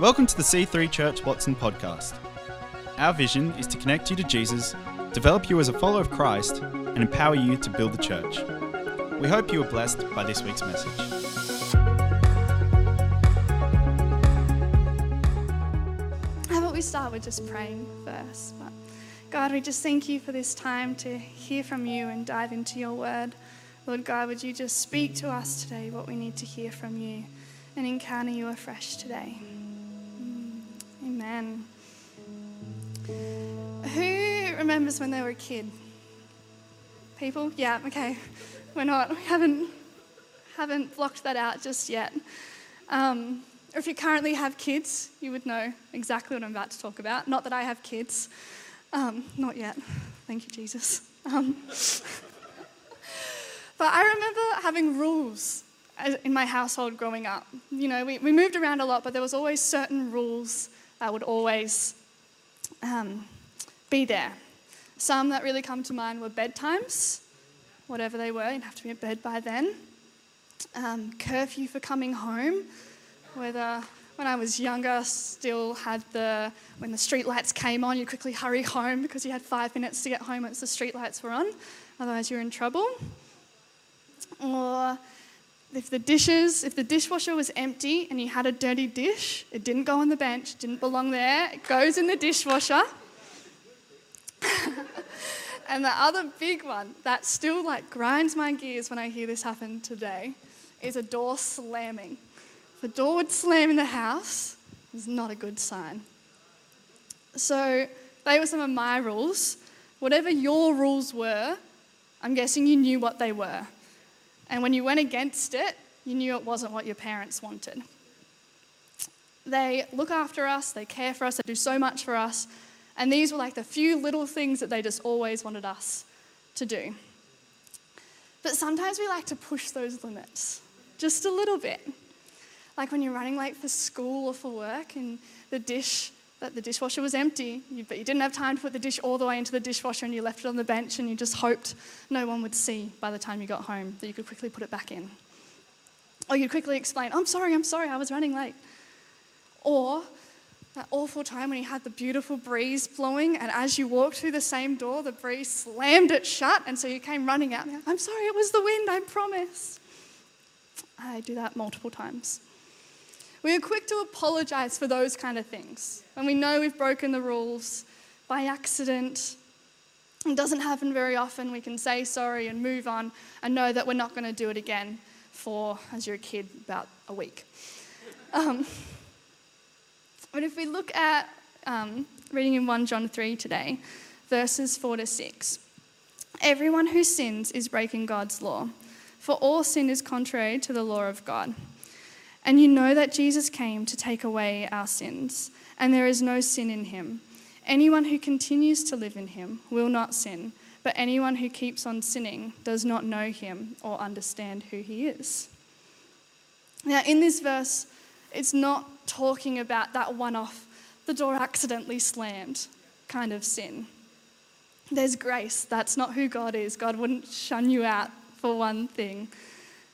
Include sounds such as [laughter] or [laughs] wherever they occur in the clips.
Welcome to the C3 Church Watson podcast. Our vision is to connect you to Jesus, develop you as a follower of Christ, and empower you to build the church. We hope you are blessed by this week's message. How about we start with just praying first? But God, we just thank you for this time to hear from you and dive into your word. Lord God, would you just speak to us today what we need to hear from you and encounter you afresh today? Who remembers when they were a kid? People? Yeah, okay. We're not. We haven't haven't blocked that out just yet. Um, if you currently have kids, you would know exactly what I'm about to talk about. Not that I have kids, um, not yet. Thank you, Jesus. Um, [laughs] but I remember having rules in my household growing up. You know, we, we moved around a lot, but there was always certain rules that would always um, be there. Some that really come to mind were bedtimes, whatever they were, you'd have to be in bed by then. Um, curfew for coming home, whether when I was younger, still had the when the street lights came on, you quickly hurry home because you had five minutes to get home once the street lights were on, otherwise you're in trouble. Or if the dishes, if the dishwasher was empty and you had a dirty dish, it didn't go on the bench, it didn't belong there, it goes in the dishwasher. [laughs] and the other big one that still like grinds my gears when I hear this happen today is a door slamming. If a door would slam in the house, it's not a good sign. So they were some of my rules. Whatever your rules were, I'm guessing you knew what they were. And when you went against it, you knew it wasn't what your parents wanted. They look after us, they care for us, they do so much for us. And these were like the few little things that they just always wanted us to do. But sometimes we like to push those limits just a little bit. Like when you're running late for school or for work and the dish that the dishwasher was empty, but you didn't have time to put the dish all the way into the dishwasher and you left it on the bench and you just hoped no one would see by the time you got home that you could quickly put it back in. Or you'd quickly explain, I'm sorry, I'm sorry, I was running late. Or that awful time when you had the beautiful breeze blowing, and as you walked through the same door, the breeze slammed it shut, and so you came running out. I'm sorry, it was the wind, I promise. I do that multiple times. We are quick to apologize for those kind of things when we know we've broken the rules by accident. It doesn't happen very often. We can say sorry and move on and know that we're not going to do it again for, as you're a kid, about a week. [laughs] Um, but if we look at um, reading in 1 John 3 today, verses 4 to 6, everyone who sins is breaking God's law, for all sin is contrary to the law of God. And you know that Jesus came to take away our sins, and there is no sin in him. Anyone who continues to live in him will not sin, but anyone who keeps on sinning does not know him or understand who he is. Now, in this verse, it's not talking about that one off, the door accidentally slammed kind of sin. There's grace. That's not who God is. God wouldn't shun you out for one thing.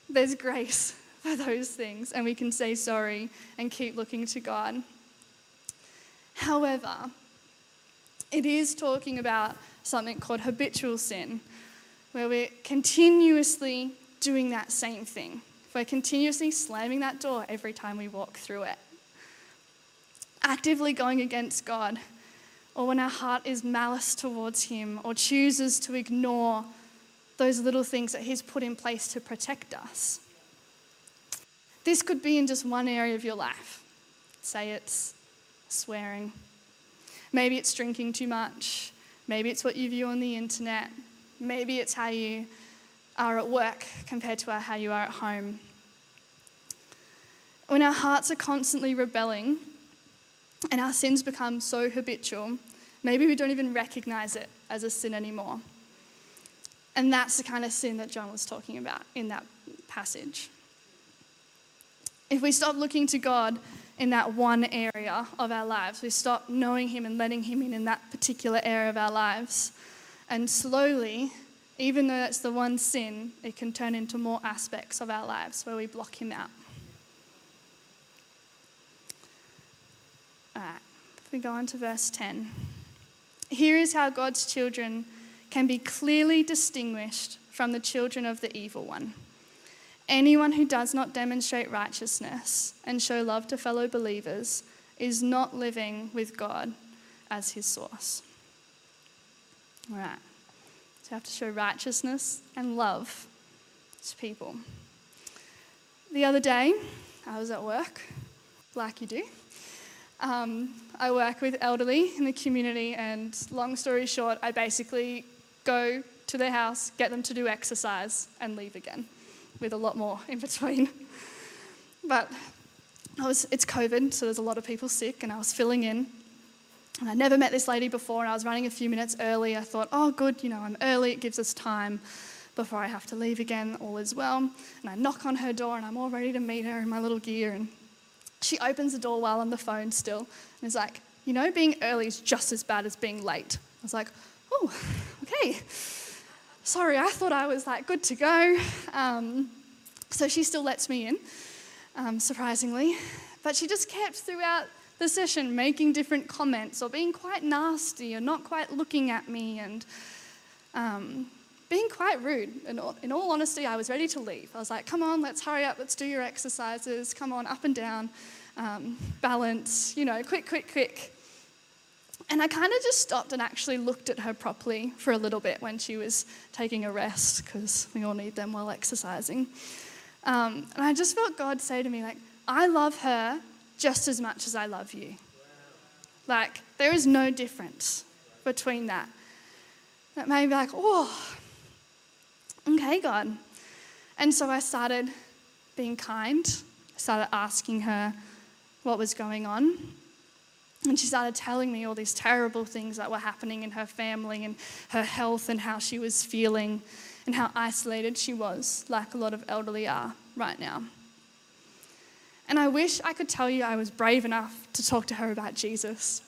There's grace for those things, and we can say sorry and keep looking to God. However, it is talking about something called habitual sin, where we're continuously doing that same thing. We're continuously slamming that door every time we walk through it. Actively going against God, or when our heart is malice towards Him, or chooses to ignore those little things that He's put in place to protect us. This could be in just one area of your life. Say it's swearing. Maybe it's drinking too much. Maybe it's what you view on the internet. Maybe it's how you are at work compared to how you are at home. When our hearts are constantly rebelling and our sins become so habitual, maybe we don't even recognize it as a sin anymore. And that's the kind of sin that John was talking about in that passage. If we stop looking to God in that one area of our lives, we stop knowing Him and letting Him in in that particular area of our lives, and slowly, even though it's the one sin, it can turn into more aspects of our lives where we block Him out. All right, if we go on to verse 10. Here is how God's children can be clearly distinguished from the children of the evil one. Anyone who does not demonstrate righteousness and show love to fellow believers is not living with God as his source. All right. So you have to show righteousness and love to people. The other day, I was at work, like you do. Um, I work with elderly in the community, and long story short, I basically go to their house, get them to do exercise, and leave again, with a lot more in between. But I was, it's COVID, so there's a lot of people sick, and I was filling in. And I never met this lady before, and I was running a few minutes early. I thought, oh, good, you know, I'm early, it gives us time before I have to leave again, all is well. And I knock on her door, and I'm all ready to meet her in my little gear, and she opens the door while on the phone still and is like, You know, being early is just as bad as being late. I was like, Oh, okay. Sorry, I thought I was like good to go. Um, so she still lets me in, um, surprisingly. But she just kept throughout the session making different comments or being quite nasty or not quite looking at me and um, being quite rude. All, in all honesty, I was ready to leave. I was like, come on, let's hurry up, let's do your exercises, come on, up and down, um, balance, you know, quick, quick, quick. And I kind of just stopped and actually looked at her properly for a little bit when she was taking a rest, because we all need them while exercising. Um, and I just felt God say to me, like, I love her just as much as I love you. Like, there is no difference between that. That made me like, oh, okay, God. And so I started being kind. I started asking her what was going on. And she started telling me all these terrible things that were happening in her family and her health and how she was feeling and how isolated she was, like a lot of elderly are right now. And I wish I could tell you I was brave enough to talk to her about Jesus.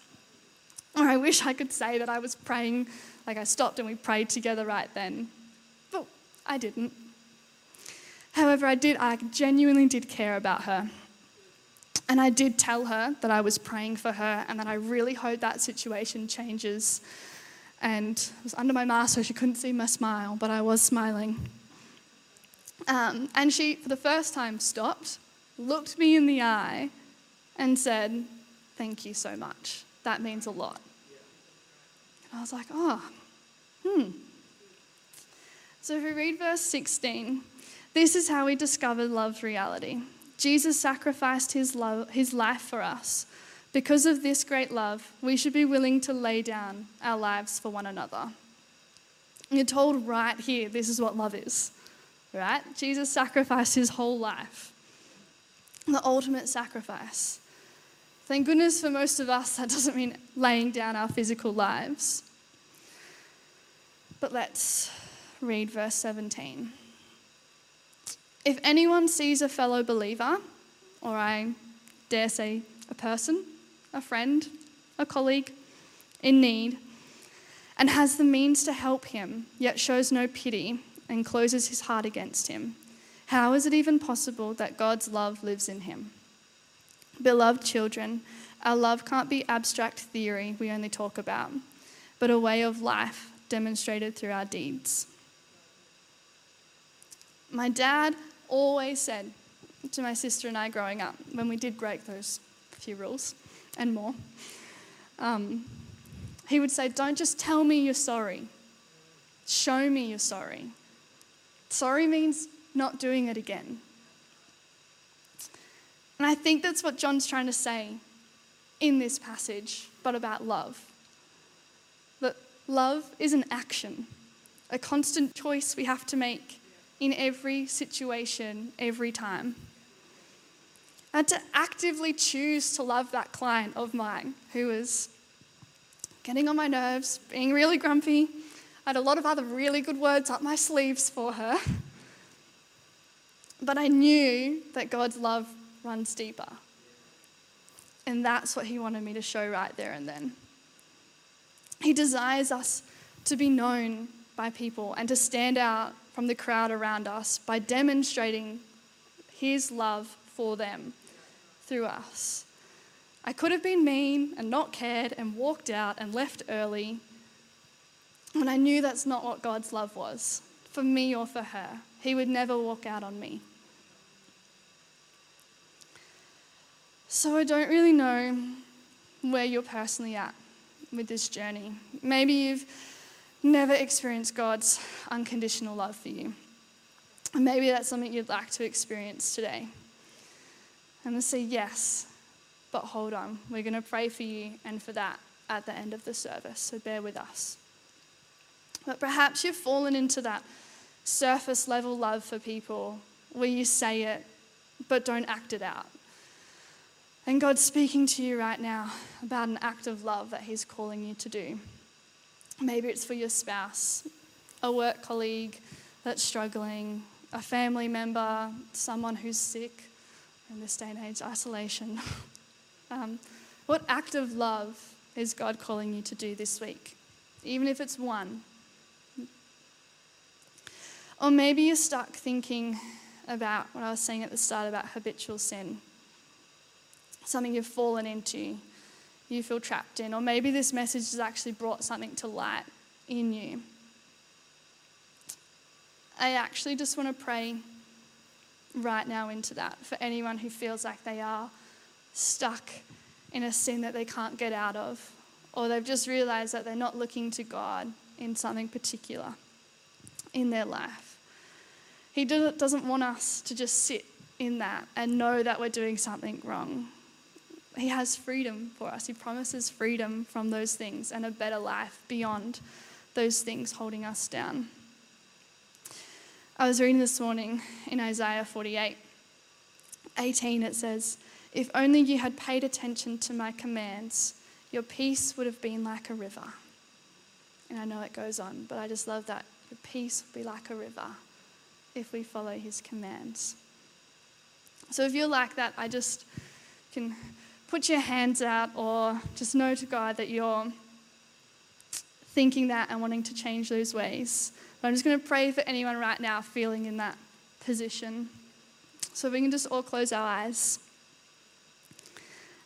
Or I wish I could say that I was praying, like I stopped and we prayed together right then. But I didn't. However, I did, I genuinely did care about her. And I did tell her that I was praying for her and that I really hope that situation changes. And it was under my mask, so she couldn't see my smile, but I was smiling. Um, and she, for the first time, stopped, looked me in the eye, and said, Thank you so much. That means a lot. And I was like, Oh, hmm. So if we read verse 16, this is how we discovered love's reality. Jesus sacrificed his, love, his life for us. Because of this great love, we should be willing to lay down our lives for one another. You're told right here, this is what love is, right? Jesus sacrificed his whole life, the ultimate sacrifice. Thank goodness for most of us, that doesn't mean laying down our physical lives. But let's read verse 17. If anyone sees a fellow believer, or I dare say a person, a friend, a colleague, in need, and has the means to help him, yet shows no pity and closes his heart against him, how is it even possible that God's love lives in him? Beloved children, our love can't be abstract theory we only talk about, but a way of life demonstrated through our deeds. My dad always said to my sister and I growing up, when we did break those few rules and more, um, he would say, Don't just tell me you're sorry, show me you're sorry. Sorry means not doing it again. And I think that's what John's trying to say in this passage, but about love. That love is an action, a constant choice we have to make in every situation, every time. Had to actively choose to love that client of mine who was getting on my nerves, being really grumpy. I had a lot of other really good words up my sleeves for her. But I knew that God's love runs deeper. And that's what He wanted me to show right there and then. He desires us to be known by people and to stand out from the crowd around us by demonstrating His love for them through us. I could have been mean and not cared and walked out and left early when I knew that's not what God's love was for me or for her. He would never walk out on me. So I don't really know where you're personally at with this journey. Maybe you've never experienced God's unconditional love for you. And maybe that's something you'd like to experience today. And to say yes, but hold on. We're going to pray for you and for that at the end of the service, so bear with us. But perhaps you've fallen into that surface level love for people where you say it but don't act it out. And God's speaking to you right now about an act of love that He's calling you to do. Maybe it's for your spouse, a work colleague that's struggling, a family member, someone who's sick in this day and age, isolation. [laughs] um, what act of love is God calling you to do this week? Even if it's one. Or maybe you're stuck thinking about what I was saying at the start about habitual sin something you've fallen into, you feel trapped in, or maybe this message has actually brought something to light in you. I actually just want to pray right now into that for anyone who feels like they are stuck in a sin that they can't get out of, or they've just realized that they're not looking to God in something particular in their life. He doesn't want us to just sit in that and know that we're doing something wrong. He has freedom for us. He promises freedom from those things and a better life beyond those things holding us down. I was reading this morning in Isaiah 48 18, it says, If only you had paid attention to my commands, your peace would have been like a river. And I know it goes on, but I just love that. Your peace would be like a river if we follow his commands. So if you're like that, I just can put your hands out or just know to God that you're thinking that and wanting to change those ways. But I'm just going to pray for anyone right now feeling in that position. So we can just all close our eyes.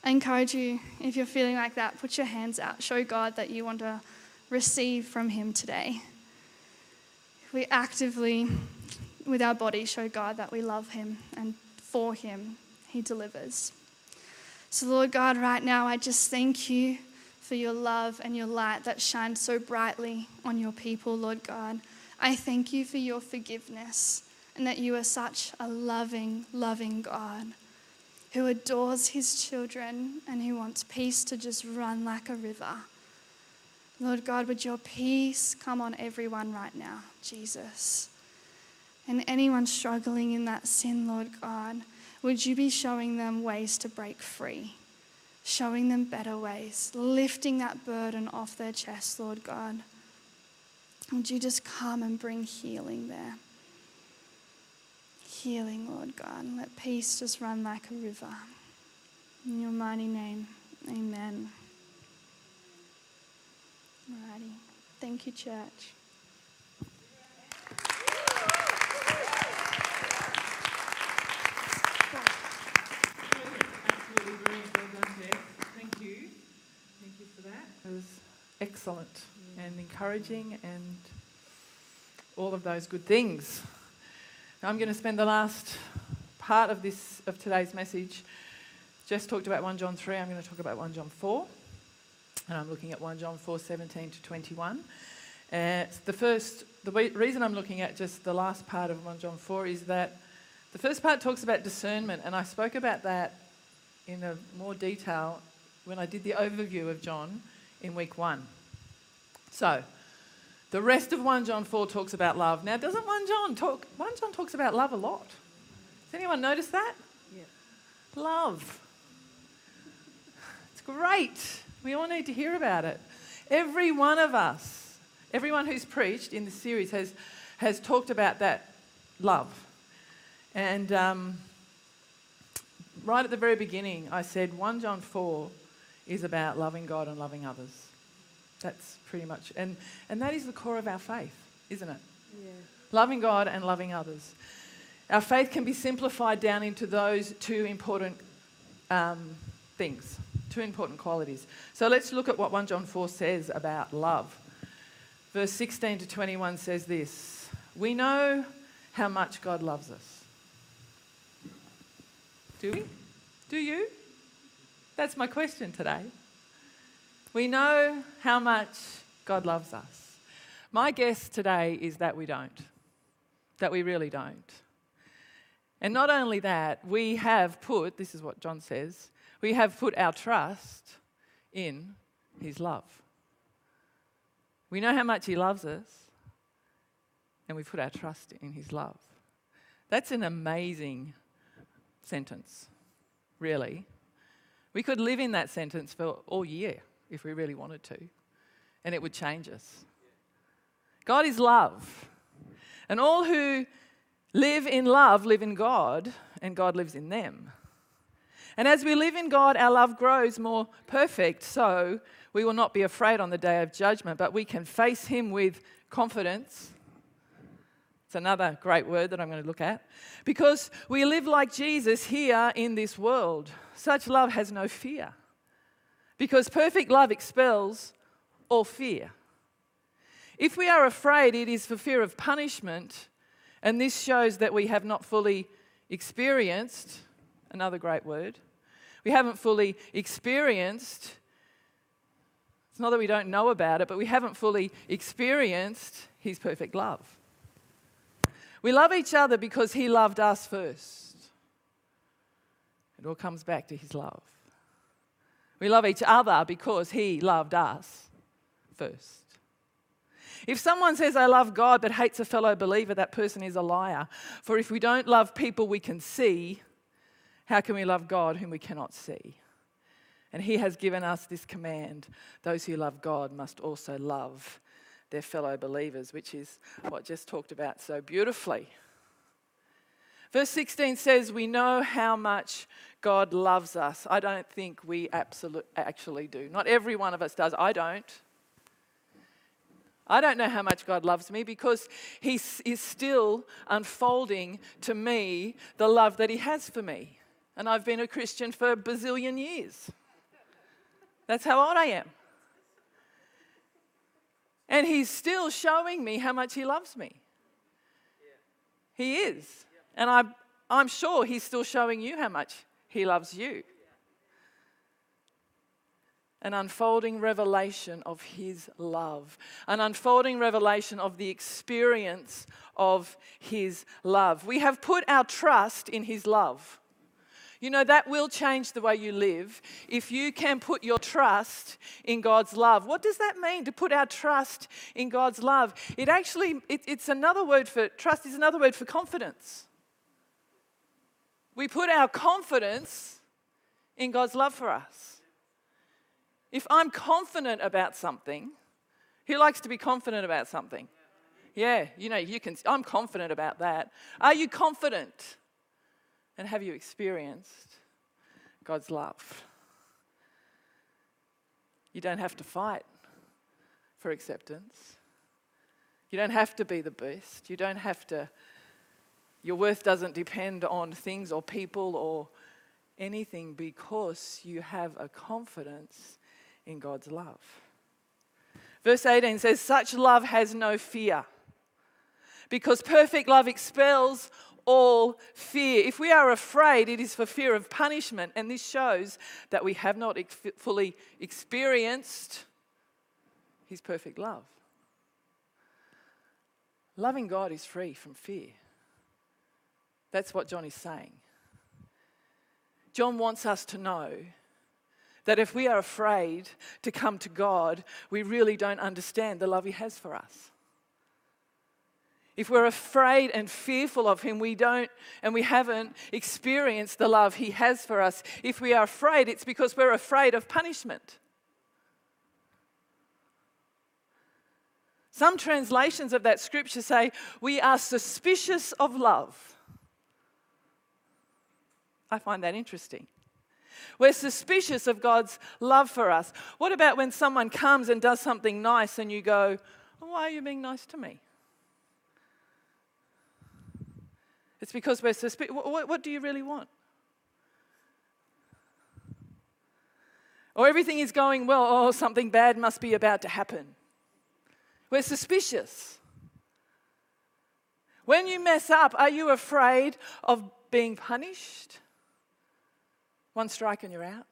I encourage you, if you're feeling like that, put your hands out. Show God that you want to receive from Him today. We actively, with our body, show God that we love Him and for Him, He delivers. So, Lord God, right now, I just thank you for your love and your light that shines so brightly on your people, Lord God. I thank you for your forgiveness and that you are such a loving, loving God who adores his children and who wants peace to just run like a river. Lord God, would your peace come on everyone right now, Jesus? And anyone struggling in that sin, Lord God, would you be showing them ways to break free, showing them better ways, lifting that burden off their chest, Lord God? Would you just come and bring healing there? Healing, Lord God, let peace just run like a river. In your mighty name, amen. Alrighty. Thank you, church. Excellent and encouraging and all of those good things. Now I'm going to spend the last part of this of today's message. Just talked about 1 John 3. I'm going to talk about 1 John 4. And I'm looking at 1 John 4, 17 to 21. Uh, the first, the reason I'm looking at just the last part of 1 John 4 is that the first part talks about discernment, and I spoke about that in more detail when I did the overview of John in week one. So, the rest of 1 John 4 talks about love. Now, doesn't 1 John talk? 1 John talks about love a lot. Has anyone noticed that? Yeah. Love. It's great. We all need to hear about it. Every one of us, everyone who's preached in the series has, has talked about that love. And um, right at the very beginning, I said 1 John 4 is about loving God and loving others. That's pretty much, and, and that is the core of our faith, isn't it? Yeah. Loving God and loving others. Our faith can be simplified down into those two important um, things Two important qualities. So let's look at what 1 John 4 says about love. Verse 16 to 21 says this We know how much God loves us. Do we? Do you? That's my question today. We know how much God loves us. My guess today is that we don't, that we really don't. And not only that, we have put, this is what John says, we have put our trust in his love. We know how much he loves us, and we put our trust in his love. That's an amazing sentence, really. We could live in that sentence for all year if we really wanted to, and it would change us. God is love. And all who live in love live in God, and God lives in them. And as we live in God, our love grows more perfect, so we will not be afraid on the day of judgment, but we can face Him with confidence. Another great word that I'm going to look at. Because we live like Jesus here in this world. Such love has no fear. Because perfect love expels all fear. If we are afraid, it is for fear of punishment, and this shows that we have not fully experienced, another great word, we haven't fully experienced, it's not that we don't know about it, but we haven't fully experienced His perfect love. We love each other because He loved us first. It all comes back to His love. We love each other because He loved us first. If someone says, I love God, but hates a fellow believer, that person is a liar. For if we don't love people we can see, how can we love God whom we cannot see? And He has given us this command those who love God must also love their fellow believers, which is what just talked about so beautifully. Verse 16 says, We know how much God loves us. I don't think we absolute, actually do. Not every one of us does. I don't. I don't know how much God loves me because He is still unfolding to me the love that He has for me. And I've been a Christian for a bazillion years. That's how old I am. And He's still showing me how much He loves me. He is. And I, I'm sure He's still showing you how much He loves you an unfolding revelation of His love, an unfolding revelation of the experience of His love. We have put our trust in His love. You know, that will change the way you live if you can put your trust in God's love. What does that mean to put our trust in God's love? It actually, it, it's another word for trust, is another word for confidence. We put our confidence in God's love for us. If I'm confident about something, who likes to be confident about something? Yeah, you know, you can I'm confident about that. Are you confident? And have you experienced God's love? You don't have to fight for acceptance. You don't have to be the best. You don't have to your worth doesn't depend on things or people or anything because you have a confidence in God's love. Verse 18 says, Such love has no fear, because perfect love expels all fear. If we are afraid, it is for fear of punishment, and this shows that we have not ex- fully experienced His perfect love. Loving God is free from fear. That's what John is saying. John wants us to know that if we are afraid to come to God, we really don't understand the love He has for us. If we're afraid and fearful of Him, we don't and we haven't experienced the love He has for us. If we are afraid, it's because we're afraid of punishment. Some translations of that scripture say, We are suspicious of love. I find that interesting. We're suspicious of God's love for us. What about when someone comes and does something nice and you go, Why are you being nice to me? It's because we're suspicious. What, what do you really want? Or everything is going well, oh, something bad must be about to happen. We're suspicious. When you mess up, are you afraid of being punished? One strike and you're out,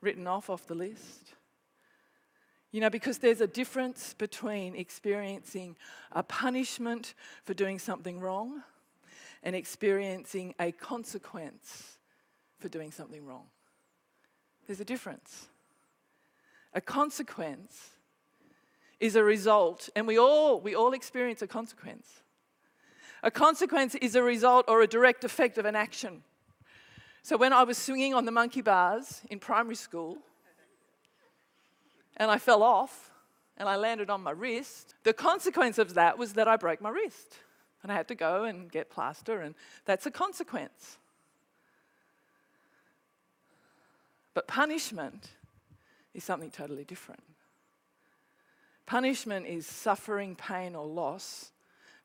written off off the list. You know, because there's a difference between experiencing a punishment for doing something wrong and experiencing a consequence for doing something wrong. There's a difference. A consequence is a result, and we all, we all experience a consequence. A consequence is a result or a direct effect of an action. So when I was swinging on the monkey bars in primary school, and I fell off and I landed on my wrist, the consequence of that was that I broke my wrist. And I had to go and get plaster, and that's a consequence. But punishment is something totally different. Punishment is suffering, pain, or loss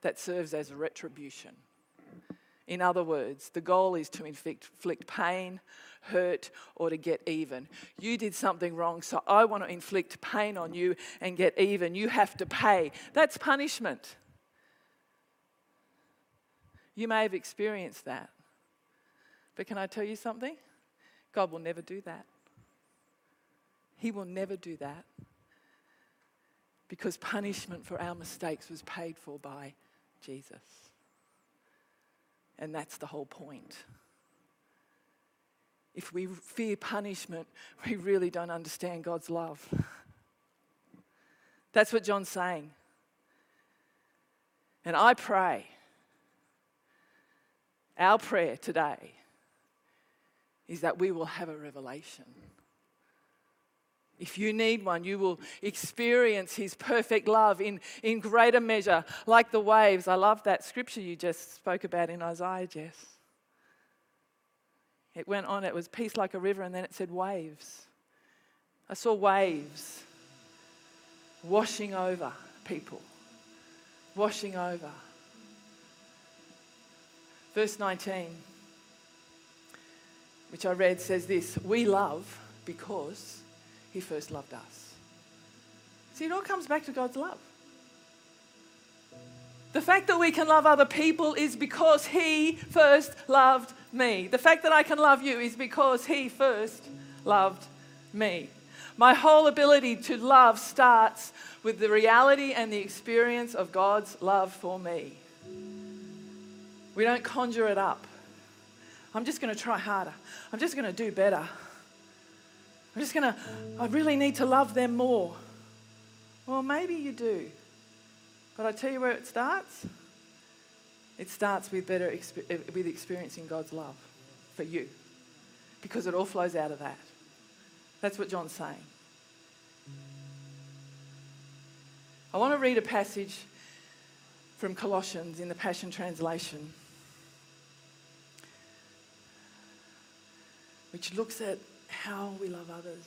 that serves as retribution. In other words, the goal is to inflict, pain, hurt, or to get even. You did something wrong, so I want to inflict pain on you and get even. You have to pay. That's punishment. You may have experienced that. But can I tell you something? God will never do that. He will never do that because punishment for our mistakes was paid for by Jesus. And that's the whole point. If we fear punishment, we really don't understand God's love. That's what John's saying. And I pray, our prayer today is that we will have a revelation if you need one, you will experience His perfect love in, in greater measure, like the waves. I love that scripture you just spoke about in Isaiah, Jess. It went on, it was peace like a river, and then it said waves. I saw waves washing over people, washing over. Verse 19, which I read, says this We love because he first loved us. See, it all comes back to God's love. The fact that we can love other people is because He first loved me. The fact that I can love you is because He first loved me. My whole ability to love starts with the reality and the experience of God's love for me. We don't conjure it up. I'm just going to try harder. I'm just going to do better. I'm just going to, I really need to love them more. Well, maybe you do. But I tell you where it starts. It starts with better eh, with experiencing God's love for you. Because it all flows out of that. That's what John's saying. I want to read a passage from Colossians in the Passion Translation, which looks at how we love others.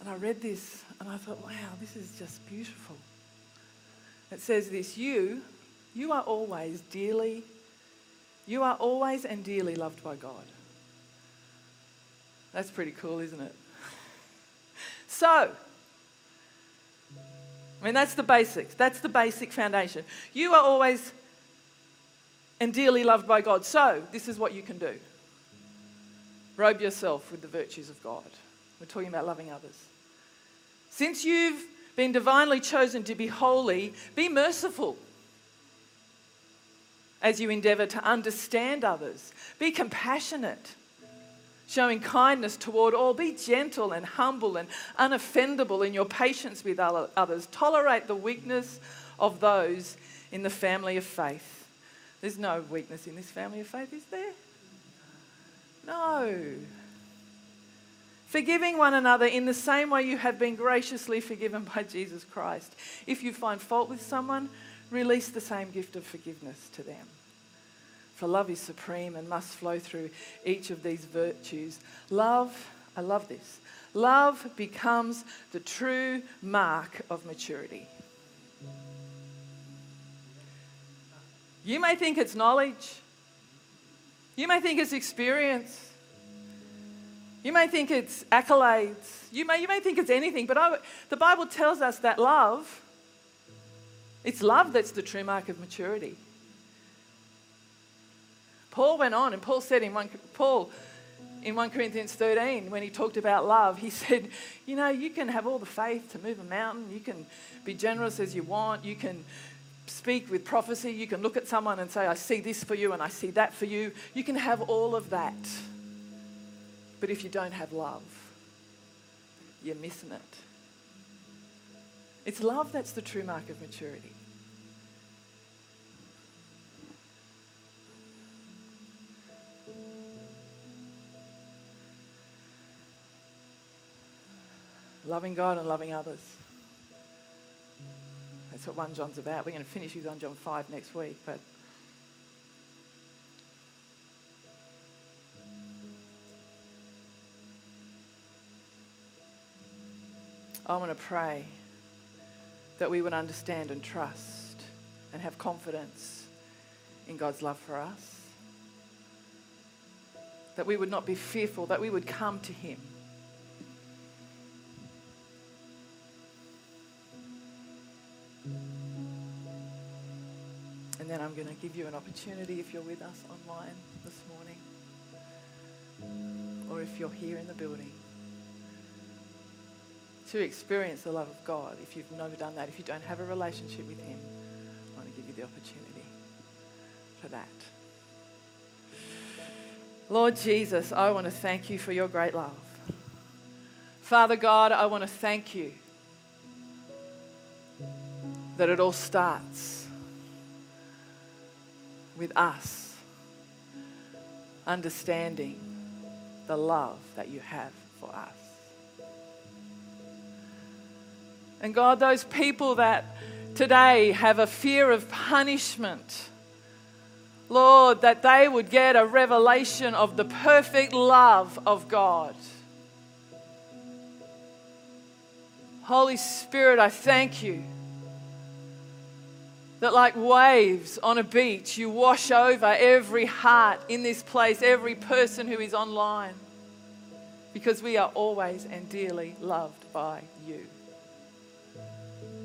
And I read this and I thought, wow, this is just beautiful. It says this You, you are always dearly, you are always and dearly loved by God. That's pretty cool, isn't it? [laughs] so, I mean, that's the basics. That's the basic foundation. You are always and dearly loved by God. So, this is what you can do. Robe yourself with the virtues of God. We're talking about loving others. Since you've been divinely chosen to be holy, be merciful as you endeavor to understand others. Be compassionate, showing kindness toward all. Be gentle and humble and unoffendable in your patience with others. Tolerate the weakness of those in the family of faith. There's no weakness in this family of faith, is there? No. Forgiving one another in the same way you have been graciously forgiven by Jesus Christ. If you find fault with someone, release the same gift of forgiveness to them. For love is supreme and must flow through each of these virtues. Love, I love this. Love becomes the true mark of maturity. You may think it's knowledge, you may think it's experience. You may think it's accolades. You may, you may think it's anything, but I, the Bible tells us that love, it's love that's the true mark of maturity. Paul went on, and Paul said in 1, Paul in 1 Corinthians 13, when he talked about love, he [laughs] said, You know, you can have all the faith to move a mountain, you can be generous as you want, you can speak with prophecy, you can look at someone and say, I see this for you and I see that for you. You can have all of that. But if you don't have love, you're missing it. It's love that's the true mark of maturity. Loving God and loving others. That's what 1 John's about. We're going to finish with 1 John 5 next week, but I want to pray that we would understand and trust and have confidence in God's love for us. That we would not be fearful, that we would come to Him. Going to give you an opportunity if you're with us online this morning or if you're here in the building to experience the love of God. If you've never done that, if you don't have a relationship with Him, I want to give you the opportunity for that. Lord Jesus, I want to thank you for your great love. Father God, I want to thank you that it all starts with us understanding the love that you have for us. And God, those people that today have a fear of punishment, Lord, that they would get a revelation of the perfect love of God. Holy Spirit, I thank you that, like waves on a beach, you wash over every heart in this place, every person who is online, because we are always and dearly loved by you.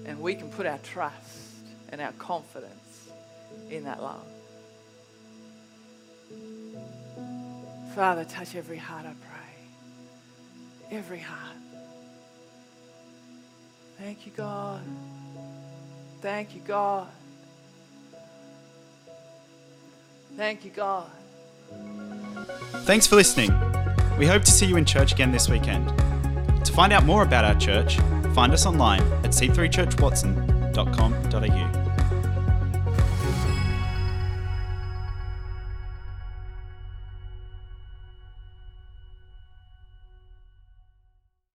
And we can put our trust and our confidence in that love. Father, touch every heart, I pray. Every heart. Thank you, God. Thank you, God. Thank you, God. Thanks for listening. We hope to see you in church again this weekend. To find out more about our church, find us online at c3churchwatson.com.au.